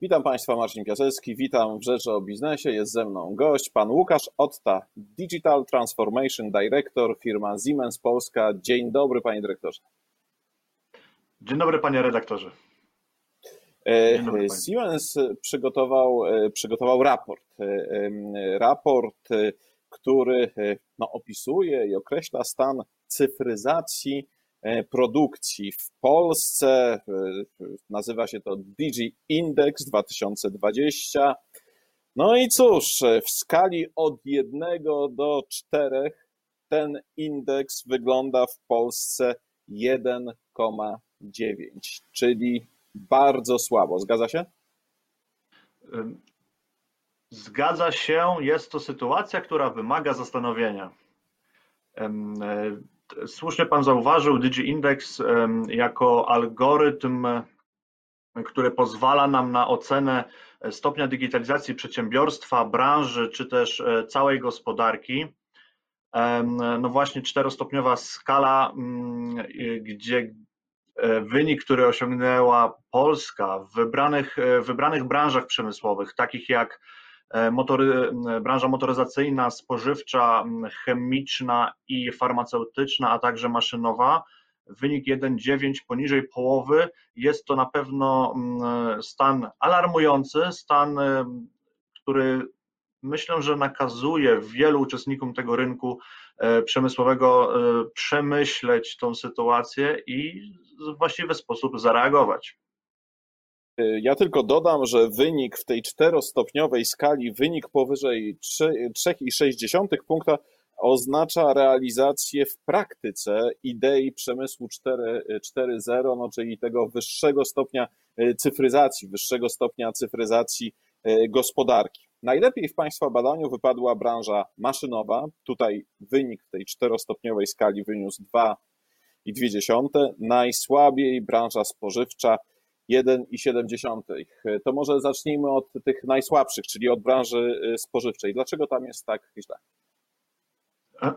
Witam Państwa, Marcin Piasecki, witam w Rzeczy o Biznesie. Jest ze mną gość, pan Łukasz Otta, Digital Transformation Director, firma Siemens Polska. Dzień dobry, panie dyrektorze. Dzień dobry, panie redaktorze. E, dobry, Siemens przygotował, e, przygotował raport. E, raport, który no, opisuje i określa stan cyfryzacji E, produkcji w Polsce. E, nazywa się to Digi Index 2020. No i cóż, w skali od 1 do 4 ten indeks wygląda w Polsce 1,9, czyli bardzo słabo. Zgadza się? Zgadza się. Jest to sytuacja, która wymaga zastanowienia. Słusznie Pan zauważył DigiIndex jako algorytm, który pozwala nam na ocenę stopnia digitalizacji przedsiębiorstwa, branży czy też e, całej gospodarki. No właśnie czterostopniowa skala, mm, gdzie e, wynik, który osiągnęła Polska w wybranych, e, wybranych branżach przemysłowych, takich jak motory, branża motoryzacyjna, spożywcza, chemiczna i farmaceutyczna, a także maszynowa. Wynik 1,9 poniżej połowy jest to na pewno stan alarmujący, stan, e, który myślę, że nakazuje wielu uczestnikom tego rynku e, przemysłowego przemyśleć tą sytuację i w właściwy sposób zareagować. Ja tylko dodam, że wynik w tej czterostopniowej skali, wynik powyżej 3,6 punkta oznacza realizację w praktyce idei przemysłu 4.0, no czyli tego wyższego stopnia e, cyfryzacji, wyższego stopnia cyfryzacji e, gospodarki. Najlepiej w Państwa badaniu wypadła branża maszynowa. Tutaj wynik w tej czterostopniowej skali wyniósł 2,2. Najsłabiej branża spożywcza 1,7. To może zacznijmy od tych najsłabszych, czyli od branży y, spożywczej. Dlaczego tam jest tak źle?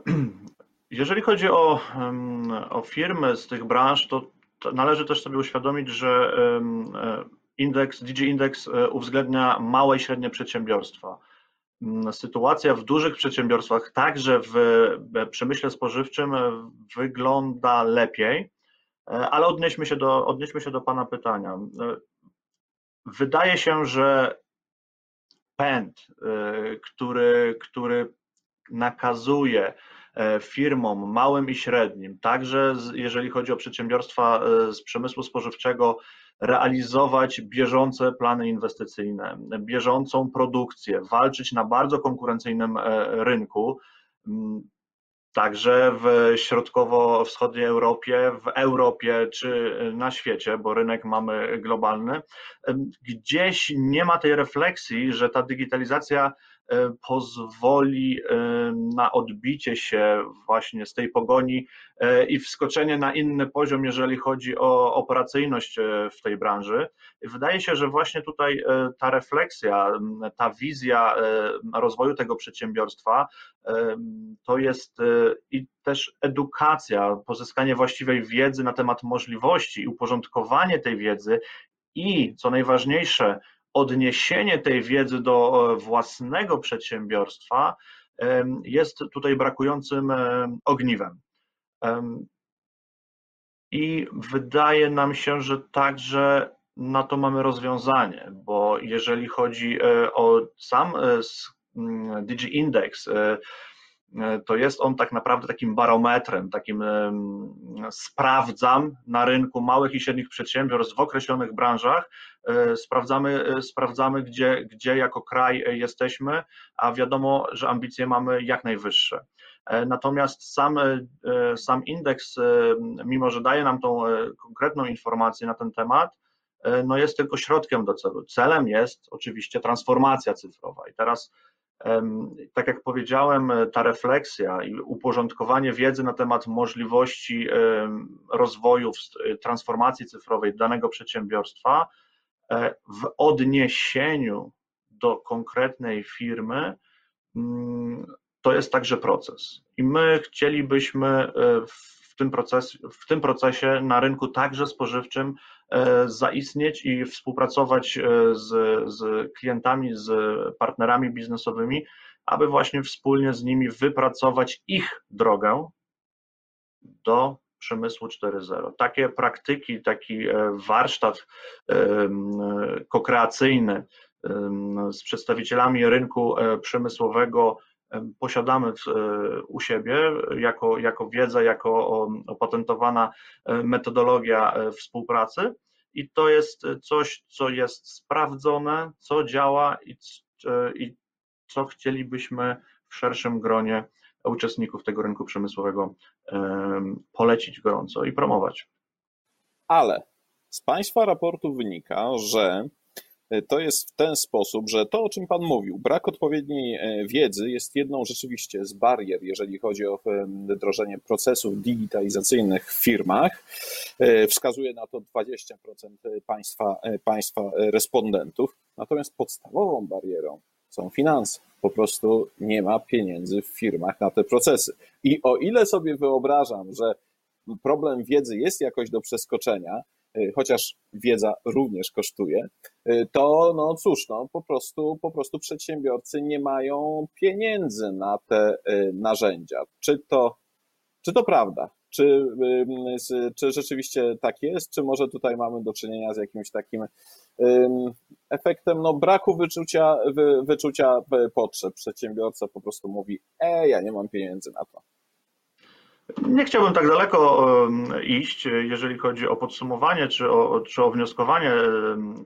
Jeżeli chodzi o, o firmy z tych branż, to, to należy też sobie uświadomić, że e, indeks, DG Index e, uwzględnia małe i średnie przedsiębiorstwa. Mm, sytuacja w dużych przedsiębiorstwach, także w przemyśle spożywczym, e, wygląda lepiej. E, ale odnieśmy się do, odnieśmy się do Pana pytania. E, wydaje się, że pęd, e, który, który nakazuje firmom małym i średnim, także jeżeli chodzi o przedsiębiorstwa z przemysłu spożywczego, realizować bieżące plany inwestycyjne, bieżącą produkcję, walczyć na bardzo konkurencyjnym rynku także w środkowo-wschodniej Europie, w Europie czy na świecie, bo rynek mamy globalny, gdzieś nie ma tej refleksji, że ta digitalizacja pozwoli e, na odbicie się właśnie z tej pogoni e, i wskoczenie na inny poziom, jeżeli chodzi o operacyjność w tej branży. Wydaje się, że właśnie tutaj ta refleksja, ta wizja rozwoju tego przedsiębiorstwa to jest i też edukacja, pozyskanie właściwej wiedzy na temat możliwości i uporządkowanie tej wiedzy i co najważniejsze, odniesienie tej wiedzy do e, własnego przedsiębiorstwa jest tutaj brakującym ogniwem. I wydaje nam się, że także na to mamy rozwiązanie, bo jeżeli chodzi e, o sam e, DigiIndex, to jest on tak naprawdę takim barometrem, takim sprawdzam na rynku małych i średnich przedsiębiorstw w określonych branżach, sprawdzamy, e, sprawdzamy gdzie, gdzie jako kraj jesteśmy, a wiadomo, że ambicje mamy jak najwyższe. Natomiast sam, sam indeks, mimo że daje nam tą konkretną informację na ten temat, no jest tylko środkiem do celu. Celem jest oczywiście transformacja cyfrowa. I teraz tak jak powiedziałem, ta refleksja i uporządkowanie wiedzy na temat możliwości rozwoju, transformacji cyfrowej danego przedsiębiorstwa e, w odniesieniu do konkretnej firmy, mm, to jest także proces. I my chcielibyśmy e, w tym, proces, w tym procesie na rynku także spożywczym zaistnieć i współpracować z, z klientami, z partnerami biznesowymi, aby właśnie wspólnie z nimi wypracować ich drogę do przemysłu 4.0. Takie praktyki, taki e, warsztat kokreacyjny z przedstawicielami rynku e, przemysłowego posiadamy e, u siebie jako, jako wiedza, jako opatentowana metodologia współpracy i to jest coś, co jest sprawdzone, co działa i co chcielibyśmy w szerszym gronie uczestników tego rynku przemysłowego polecić gorąco i promować. Ale z Państwa raportu wynika, że e, to jest w ten sposób, że to, o czym Pan mówił, brak odpowiedniej e, wiedzy jest jedną rzeczywiście z barier, jeżeli chodzi o wdrożenie procesów digitalizacyjnych w firmach. E, wskazuje na to 20% państwa, państwa respondentów. Natomiast podstawową barierą są finanse. Po prostu nie ma pieniędzy w firmach na te procesy. I o ile sobie wyobrażam, że problem wiedzy jest jakoś do przeskoczenia, y, chociaż wiedza również kosztuje, y, to no cóż, no po prostu, po prostu przedsiębiorcy nie mają pieniędzy na te y, narzędzia. Czy to, czy to prawda? Czy, czy rzeczywiście tak jest, czy może tutaj mamy do czynienia z jakimś takim efektem no, braku wyczucia, wy, wyczucia potrzeb. Przedsiębiorca po prostu mówi, e, ja nie mam pieniędzy na to. Nie chciałbym tak daleko iść, jeżeli chodzi o podsumowanie czy o, czy o wnioskowanie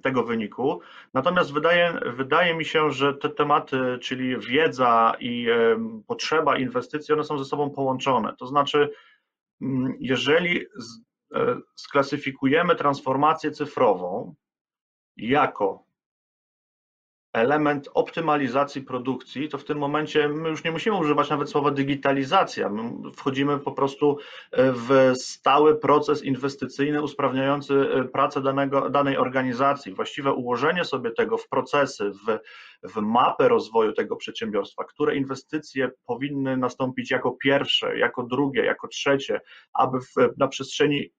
tego wyniku. Natomiast wydaje, wydaje mi się, że te tematy, czyli wiedza i potrzeba inwestycji, one są ze sobą połączone. To znaczy, jeżeli e, sklasyfikujemy transformację cyfrową jako element optymalizacji produkcji, to w tym momencie my już nie musimy używać nawet słowa digitalizacja. My wchodzimy po prostu e, w stały proces inwestycyjny usprawniający e, pracę danego, danej organizacji. Właściwe ułożenie sobie tego w procesy, w, w mapę rozwoju tego przedsiębiorstwa, które inwestycje powinny nastąpić jako pierwsze, jako drugie, jako trzecie, aby w, na przestrzeni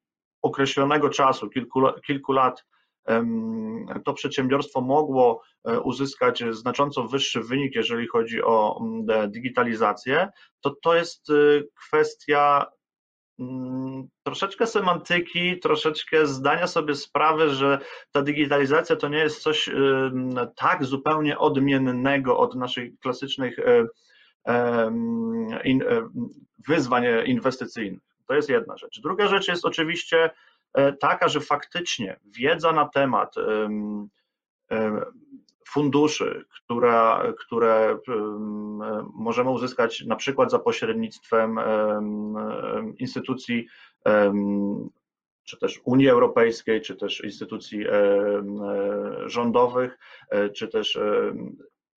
określonego czasu, kilku, kilku lat, to przedsiębiorstwo mogło e, uzyskać znacząco wyższy wynik, jeżeli chodzi o digitalizację, to to jest y, kwestia troszeczkę semantyki, troszeczkę zdania sobie sprawy, że ta digitalizacja to nie jest coś tak zupełnie odmiennego od naszych klasycznych e, e, wyzwań inwestycyjnych. To jest jedna rzecz. Druga rzecz jest oczywiście taka, że faktycznie wiedza na temat funduszy, która, które możemy uzyskać na przykład za pośrednictwem instytucji czy też Unii Europejskiej, czy też instytucji rządowych, e, czy też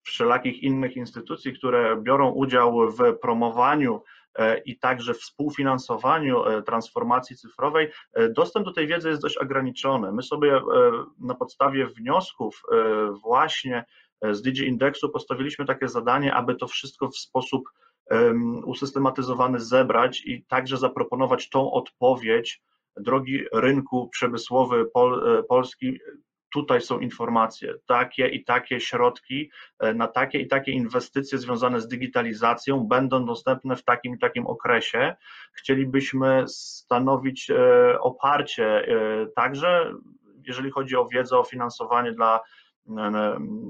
wszelakich innych instytucji, które biorą udział w promowaniu E, i także współfinansowaniu e, transformacji cyfrowej, e, dostęp do tej wiedzy jest dość ograniczony. My sobie na podstawie wniosków właśnie z DigiIndexu postawiliśmy takie zadanie, aby to wszystko w sposób usystematyzowany zebrać i także zaproponować tą odpowiedź drogi rynku przemysłowy Pol, Polski tutaj są informacje, takie i takie środki e, na takie i takie inwestycje związane z digitalizacją będą dostępne w takim i takim okresie. Chcielibyśmy stanowić e, oparcie e, także, jeżeli chodzi o wiedzę, o finansowanie dla,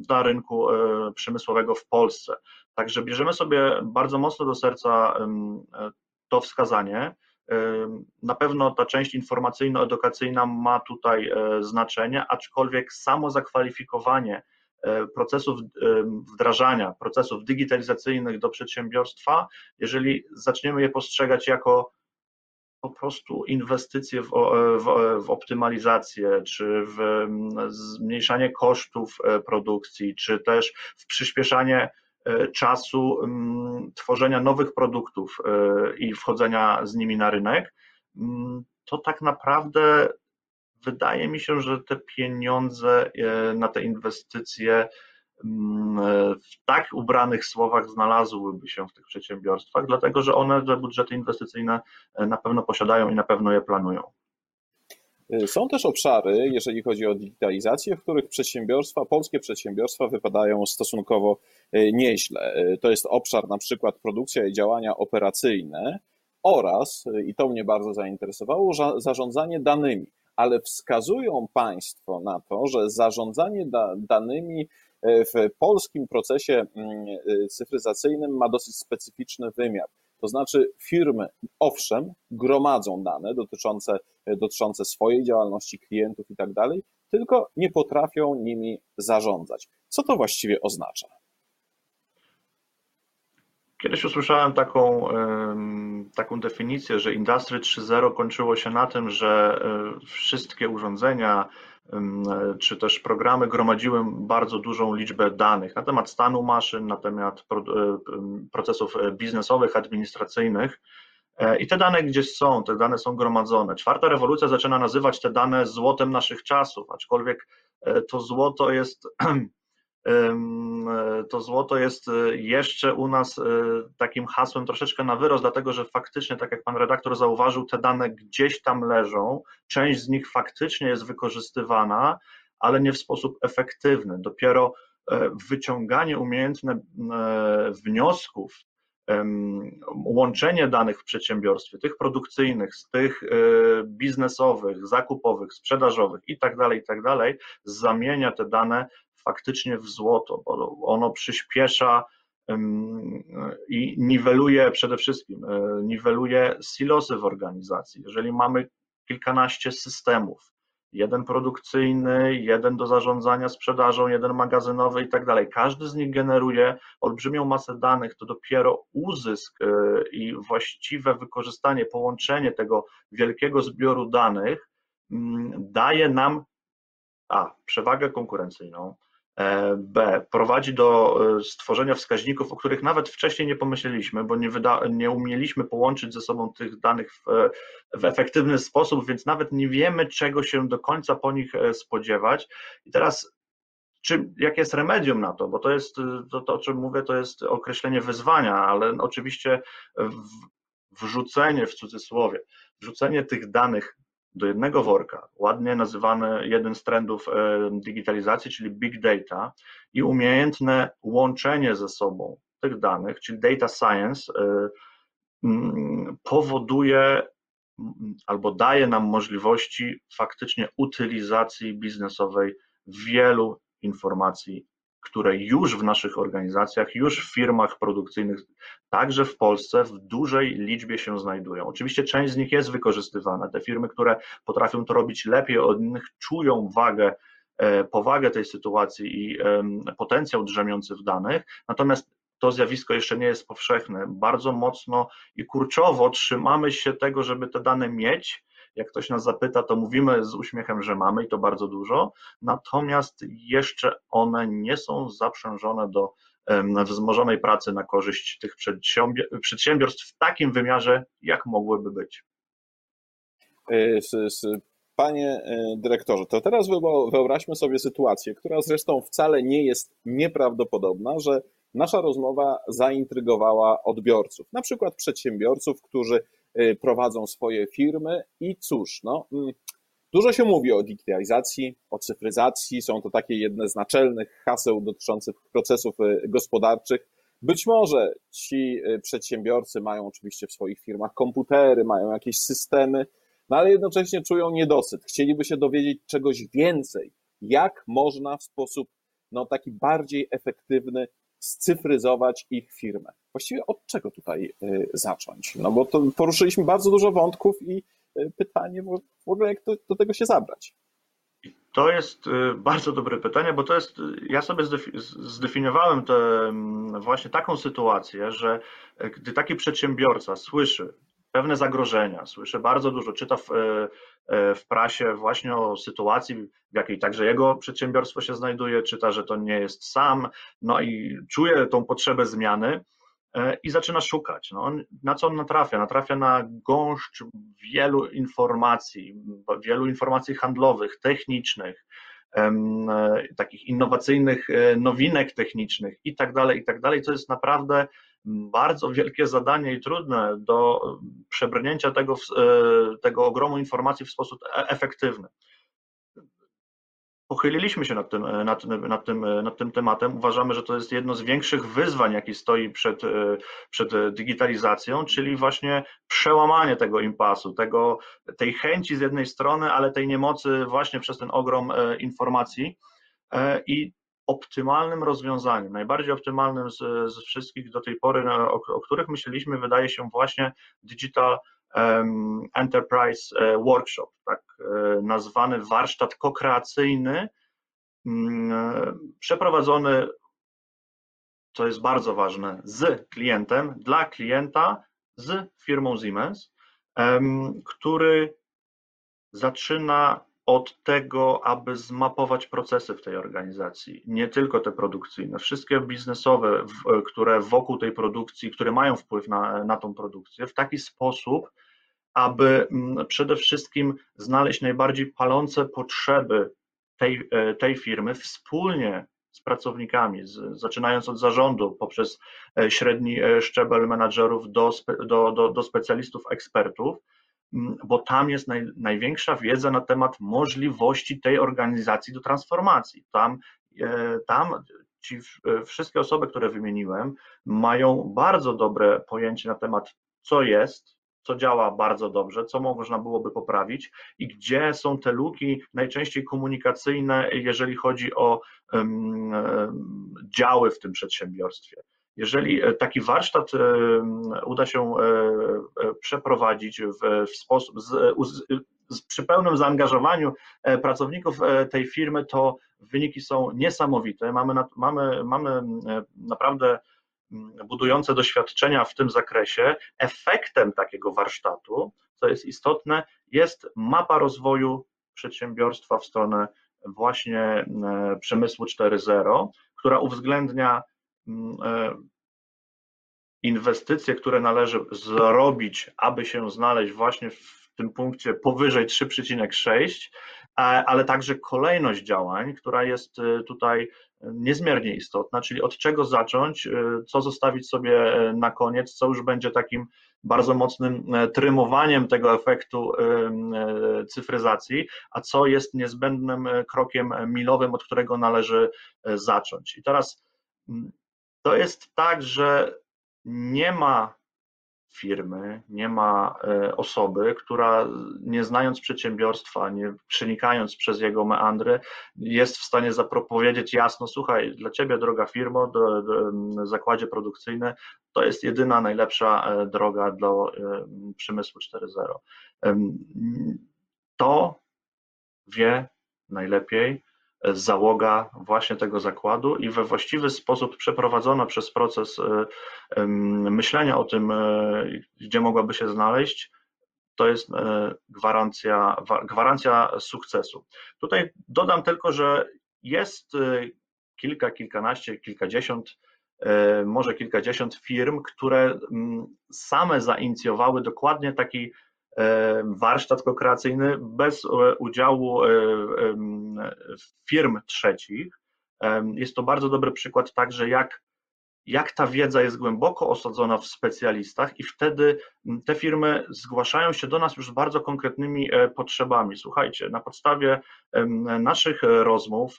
dla rynku przemysłowego w Polsce. Także bierzemy sobie bardzo mocno do serca to wskazanie. Na pewno ta część informacyjno-edukacyjna ma tutaj e, znaczenie, aczkolwiek samo zakwalifikowanie e, procesów wdrażania, procesów digitalizacyjnych do przedsiębiorstwa, jeżeli zaczniemy je postrzegać jako po prostu inwestycje w, w, w, optymalizację, czy w zmniejszanie kosztów e, produkcji, czy też w przyspieszanie E, czasu mm, tworzenia nowych produktów e, i wchodzenia z nimi na rynek, mm, to tak naprawdę wydaje mi się, że te pieniądze e, na te inwestycje mm, w tak ubranych słowach znalazłyby się w tych przedsiębiorstwach, dlatego że one te budżety inwestycyjne na pewno posiadają i na pewno je planują. Y, są też obszary, jeżeli chodzi o digitalizację, w których przedsiębiorstwa, polskie przedsiębiorstwa wypadają stosunkowo y, nieźle. Y, to jest obszar na przykład produkcja i działania operacyjne oraz, i to mnie bardzo zainteresowało, zarządzanie danymi. Ale wskazują Państwo na to, że zarządzanie da danymi w polskim procesie mm, cyfryzacyjnym ma dosyć specyficzny wymiar. To znaczy firmy, owszem, gromadzą dane dotyczące, dotyczące swojej działalności, klientów i tak dalej, tylko nie potrafią nimi zarządzać. Co to właściwie oznacza? Kiedyś usłyszałem taką, taką definicję, że Industry 3.0 kończyło się na tym, że e, wszystkie urządzenia, czy też programy gromadziły bardzo dużą liczbę danych na temat stanu maszyn, na temat e, procesów e, biznesowych, administracyjnych. I te dane gdzieś są, te dane są gromadzone. Czwarta rewolucja zaczyna nazywać te dane złotem naszych czasów, aczkolwiek to złoto jest to złoto jest e, jeszcze u nas e, takim hasłem troszeczkę na wyrost, dlatego że faktycznie, tak jak pan redaktor zauważył, te dane gdzieś tam leżą, część z nich faktycznie jest wykorzystywana, ale nie w sposób efektywny. Dopiero e, wyciąganie umiejętne wniosków, łączenie danych w przedsiębiorstwie, tych produkcyjnych, z tych biznesowych, zakupowych, sprzedażowych i tak dalej, i tak zamienia te dane faktycznie w złoto, bo ono przyspiesza i niweluje przede wszystkim, e, niweluje silosy w organizacji. Jeżeli mamy kilkanaście systemów, jeden produkcyjny, jeden do zarządzania sprzedażą, jeden magazynowy i tak dalej. Każdy z nich generuje olbrzymią masę danych, to dopiero uzysk e, i właściwe wykorzystanie, połączenie tego wielkiego zbioru danych mm, daje nam a przewagę konkurencyjną, B. Prowadzi do e, stworzenia wskaźników, o których nawet wcześniej nie pomyśleliśmy, bo nie, wyda, nie umieliśmy połączyć ze sobą tych danych w, w, efektywny sposób, więc nawet nie wiemy, czego się do końca po nich e, spodziewać. I teraz, czy, jakie jest remedium na to? Bo to jest, to, to o czym mówię, to jest określenie wyzwania, ale oczywiście w, wrzucenie w cudzysłowie, wrzucenie tych danych do jednego worka, ładnie nazywany jeden z trendów e, digitalizacji, czyli big data i umiejętne łączenie ze sobą tych danych, czyli data science, e, powoduje albo daje nam możliwości faktycznie utylizacji biznesowej wielu informacji które już w naszych organizacjach, już w firmach produkcyjnych, także w Polsce w dużej liczbie się znajdują. Oczywiście część z nich jest wykorzystywana. Te firmy, które potrafią to robić lepiej od innych, czują wagę, e, powagę tej sytuacji i potencjał drzemiący w danych, natomiast to zjawisko jeszcze nie jest powszechne. Bardzo mocno i kurczowo trzymamy się tego, żeby te dane mieć, jak ktoś nas zapyta, to mówimy z uśmiechem, że mamy i to bardzo dużo, natomiast jeszcze one nie są zaprzężone do wzmożonej pracy na korzyść tych przedsiębiorstw w takim wymiarze, jak mogłyby być. E, panie e, dyrektorze, to teraz wyobraźmy sobie sytuację, która zresztą wcale nie jest nieprawdopodobna, że nasza rozmowa zaintrygowała odbiorców, na przykład przedsiębiorców, którzy Y, prowadzą swoje firmy i cóż, no, mm, dużo się mówi o digitalizacji, o cyfryzacji, są to takie jedne z naczelnych haseł dotyczących procesów y, gospodarczych. Być może ci y, przedsiębiorcy mają oczywiście w swoich firmach komputery, mają jakieś systemy, no ale jednocześnie czują niedosyt. Chcieliby się dowiedzieć czegoś więcej. Jak można w sposób no, taki bardziej efektywny scyfryzować ich firmę. Właściwie od czego tutaj y, zacząć? No bo to poruszyliśmy bardzo dużo wątków i y, pytanie w ogóle, jak do, do tego się zabrać. To jest y, bardzo dobre pytanie, bo to jest, ja sobie zdefiniowałem tę mm, właśnie taką sytuację, że gdy taki przedsiębiorca słyszy pewne zagrożenia, słyszę bardzo dużo, czyta w, w prasie właśnie o sytuacji, w jakiej także jego przedsiębiorstwo się znajduje, czyta, że to nie jest sam, no i czuje tą potrzebę zmiany i zaczyna szukać. No on, na co on natrafia? Natrafia na gąszcz wielu informacji, wielu informacji handlowych, technicznych, takich innowacyjnych nowinek technicznych i tak dalej, i tak dalej, co jest naprawdę bardzo wielkie zadanie i trudne do przebrnięcia tego, tego ogromu informacji w sposób efektywny. Pochyliliśmy się nad tym, e, nad, nad, tym, e, nad tym tematem. Uważamy, że to jest jedno z większych wyzwań, jaki stoi przed, e, przed digitalizacją, czyli właśnie przełamanie tego impasu, tego, tej chęci z jednej strony, ale tej niemocy właśnie przez ten ogrom informacji i optymalnym rozwiązaniem, najbardziej optymalnym z wszystkich do tej pory, o, o których myśleliśmy, wydaje się właśnie Digital Enterprise e, Workshop, tak e, nazwany warsztat kokreacyjny, mm, e, przeprowadzony, co jest bardzo ważne, z klientem, dla klienta, z firmą Siemens, który zaczyna od tego, aby zmapować procesy w tej organizacji, nie tylko te produkcyjne, wszystkie biznesowe, które wokół tej produkcji, które mają wpływ na, na tą produkcję, w taki sposób, aby mm, przede wszystkim znaleźć najbardziej palące potrzeby tej, e, tej firmy wspólnie z pracownikami, z, zaczynając od zarządu, poprzez e, średni e, szczebel menadżerów do, do, do, do specjalistów, ekspertów, mm, bo tam jest naj, największa wiedza na temat możliwości tej organizacji do transformacji. Tam, tam ci wszystkie osoby, które wymieniłem, mają bardzo dobre pojęcie na temat, co jest, co działa bardzo dobrze, co można byłoby poprawić i gdzie są te luki najczęściej komunikacyjne, jeżeli chodzi o um, działy w tym przedsiębiorstwie. Jeżeli e, taki warsztat uda się e, e, przeprowadzić w, w sposób z, z, przy pełnym zaangażowaniu pracowników tej firmy, to wyniki są niesamowite. Mamy, mamy, mamy naprawdę budujące doświadczenia w tym zakresie, efektem takiego warsztatu, co jest istotne, jest mapa rozwoju przedsiębiorstwa w stronę właśnie e, przemysłu 4.0, która uwzględnia e, inwestycje, które należy zrobić, aby się znaleźć właśnie w tym punkcie powyżej 3,6, e, ale także kolejność działań, która jest tutaj niezmiernie istotna, czyli od czego zacząć, y, co zostawić sobie y, na koniec, co już będzie takim bardzo mocnym y, trymowaniem tego efektu cyfryzacji, a co jest niezbędnym krokiem milowym, od którego należy zacząć. I teraz mm, to jest tak, że nie ma firmy, nie ma e, osoby, która nie znając przedsiębiorstwa, nie przenikając przez jego meandry, jest w stanie zapropowiedzieć jasno, słuchaj, dla ciebie droga firmo, do, do, zakładzie produkcyjny, to jest jedyna najlepsza e, droga do e, przemysłu 4.0. To wie najlepiej załoga właśnie tego zakładu i we właściwy sposób przeprowadzona przez proces e, myślenia o tym, e, gdzie mogłaby się znaleźć, to jest e, gwarancja, gwarancja sukcesu. Tutaj dodam tylko, że jest kilka, kilkanaście, kilkadziesiąt, może kilkadziesiąt firm, które same zainicjowały dokładnie taki warsztat kokreacyjny bez e, udziału e, firm trzecich. Jest to bardzo dobry przykład także, jak, jak ta wiedza jest głęboko osadzona w specjalistach, i wtedy te firmy zgłaszają się do nas już z bardzo konkretnymi e, potrzebami. Słuchajcie, na podstawie naszych rozmów,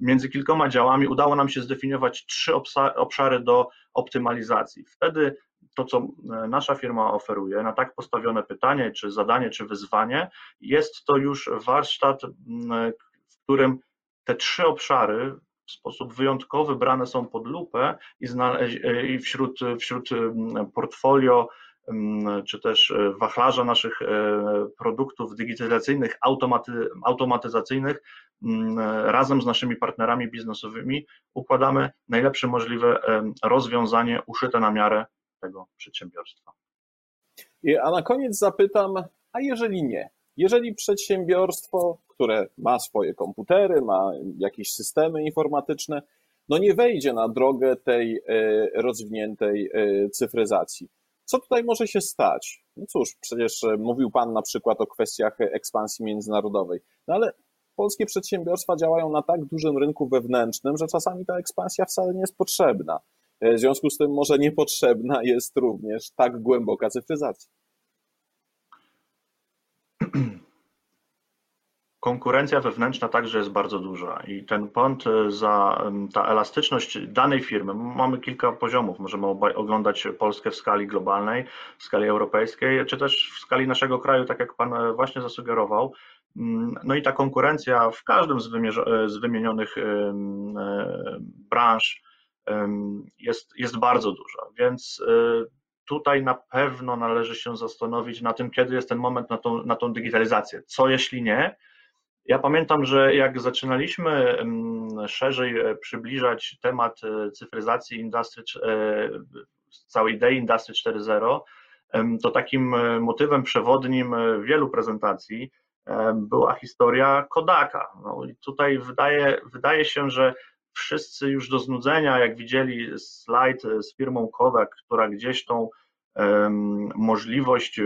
między kilkoma działami udało nam się zdefiniować trzy obszary do optymalizacji. Wtedy to, co e, nasza firma oferuje na tak postawione pytanie, czy zadanie, czy wyzwanie, jest to już warsztat, w którym te trzy obszary w sposób wyjątkowy brane są pod lupę i, e, wśród, wśród portfolio czy też e, wachlarza naszych produktów digitalizacyjnych, automaty, automatyzacyjnych, razem z naszymi partnerami biznesowymi układamy najlepsze możliwe rozwiązanie uszyte na miarę tego przedsiębiorstwa. A na koniec zapytam, a jeżeli nie? Jeżeli przedsiębiorstwo, które ma swoje komputery, ma jakieś systemy informatyczne, no nie wejdzie na drogę tej e, rozwiniętej e, cyfryzacji. Co tutaj może się stać? No cóż, przecież e, mówił Pan na przykład o kwestiach ekspansji międzynarodowej, no ale polskie przedsiębiorstwa działają na tak dużym rynku wewnętrznym, że czasami ta ekspansja wcale nie jest potrzebna. W związku z tym może niepotrzebna jest również tak głęboka cyfryzacja. Konkurencja wewnętrzna także jest bardzo duża i ten pąd e, za ta elastyczność danej firmy, mamy kilka poziomów, możemy oglądać Polskę w skali globalnej, w skali europejskiej, czy też w skali naszego kraju, tak jak Pan e, właśnie zasugerował. Mm, no i ta konkurencja w każdym z, e, z wymienionych branż jest, jest bardzo duża, więc tutaj na pewno należy się zastanowić na tym, kiedy jest ten moment na tą, na tą digitalizację. Co jeśli nie? Ja pamiętam, że jak zaczynaliśmy szerzej e, przybliżać temat e, cyfryzacji industry, e, całej idei Industry 4.0, to takim motywem przewodnim wielu prezentacji była historia Kodaka. No i tutaj wydaje, wydaje się, że wszyscy już do znudzenia, jak widzieli slajd z firmą Kodak, która gdzieś tą możliwość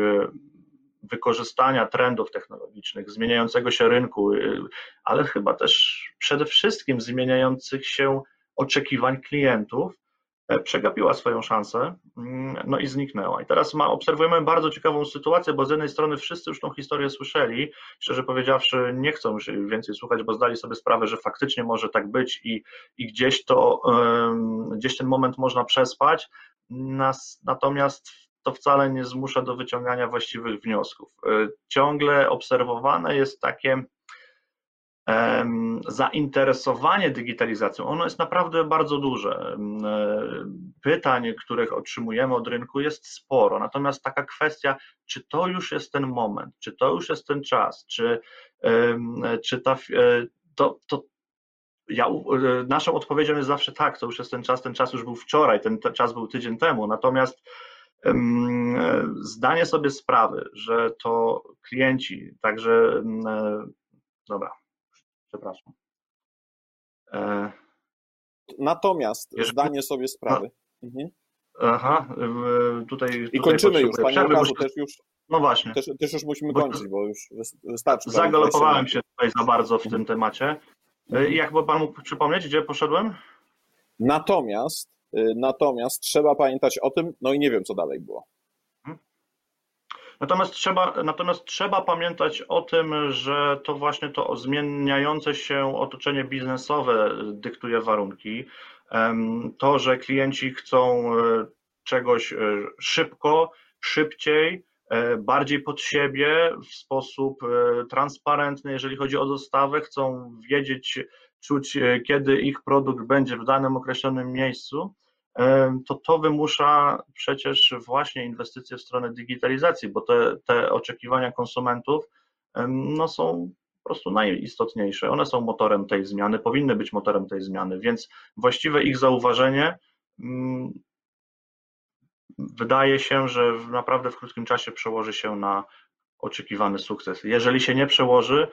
wykorzystania trendów technologicznych, zmieniającego się rynku, y, ale chyba też przede wszystkim zmieniających się oczekiwań klientów, e, przegapiła swoją szansę mm, no i zniknęła. I teraz ma, obserwujemy bardzo ciekawą sytuację, bo z jednej strony wszyscy już tą historię słyszeli, szczerze powiedziawszy nie chcą już więcej słuchać, bo zdali sobie sprawę, że faktycznie może tak być i, i gdzieś to, gdzieś ten moment można przespać, Nas, natomiast to wcale nie zmusza do wyciągania właściwych wniosków. E, ciągle obserwowane jest takie zainteresowanie digitalizacją, ono jest naprawdę bardzo duże. E, pytań, których otrzymujemy od rynku jest sporo, natomiast taka kwestia, czy to już jest ten moment, czy to już jest ten czas, czy, czy ta, e, to, to, ja, naszą odpowiedzią jest zawsze tak, to już jest ten czas, ten czas już był wczoraj, ten czas był tydzień temu, natomiast zdanie sobie sprawy, że to klienci, także, e, dobra, przepraszam. E, Natomiast Jeżeli... zdanie sobie sprawy. Mhm. Aha, tutaj. I kończymy już, panie Łukaszu, też już. No właśnie. Też, też już musimy kończyć, bo już wystarczy. Zagalopowałem się tutaj za bardzo w tym temacie. E, jak pan mógł przypomnieć, gdzie poszedłem? Natomiast Y, natomiast trzeba pamiętać o tym, no i nie wiem, co dalej było. Natomiast trzeba, natomiast trzeba pamiętać o tym, że to właśnie to zmieniające się otoczenie biznesowe dyktuje warunki. To, że klienci chcą e, czegoś e, szybko, szybciej, e, bardziej pod siebie, w sposób transparentny, jeżeli chodzi o dostawę, chcą wiedzieć, czuć, kiedy ich produkt będzie w danym określonym miejscu to to wymusza przecież właśnie inwestycje w stronę digitalizacji, bo te, te oczekiwania konsumentów no, są po prostu najistotniejsze. One są motorem tej zmiany, powinny być motorem tej zmiany, więc właściwe ich zauważenie mm, wydaje się, że naprawdę w krótkim czasie przełoży się na oczekiwany sukces. Jeżeli się nie przełoży,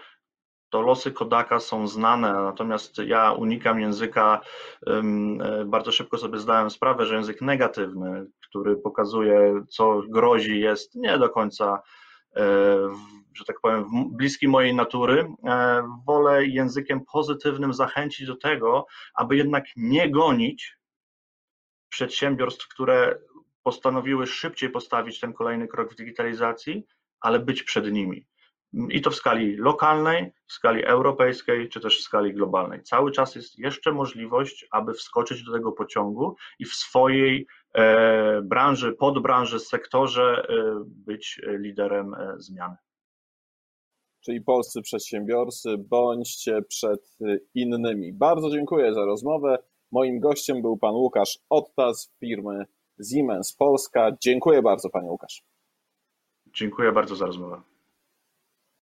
to losy Kodaka są znane, natomiast ja unikam języka, e, bardzo szybko sobie zdałem sprawę, że język negatywny, który pokazuje, co grozi, jest nie do końca, e, że tak powiem, bliski mojej natury. E, wolę językiem pozytywnym zachęcić do tego, aby jednak nie gonić przedsiębiorstw, które postanowiły szybciej postawić ten kolejny krok w digitalizacji, ale być przed nimi i to w skali lokalnej, w skali europejskiej, czy też w skali globalnej. Cały czas jest jeszcze możliwość, aby wskoczyć do tego pociągu i w swojej e, branży, podbranży, sektorze e, być liderem e, zmiany. Czyli polscy przedsiębiorcy, bądźcie przed innymi. Bardzo dziękuję za rozmowę. Moim gościem był pan Łukasz Otta z firmy Siemens Polska. Dziękuję bardzo, panie Łukasz. Dziękuję bardzo za rozmowę.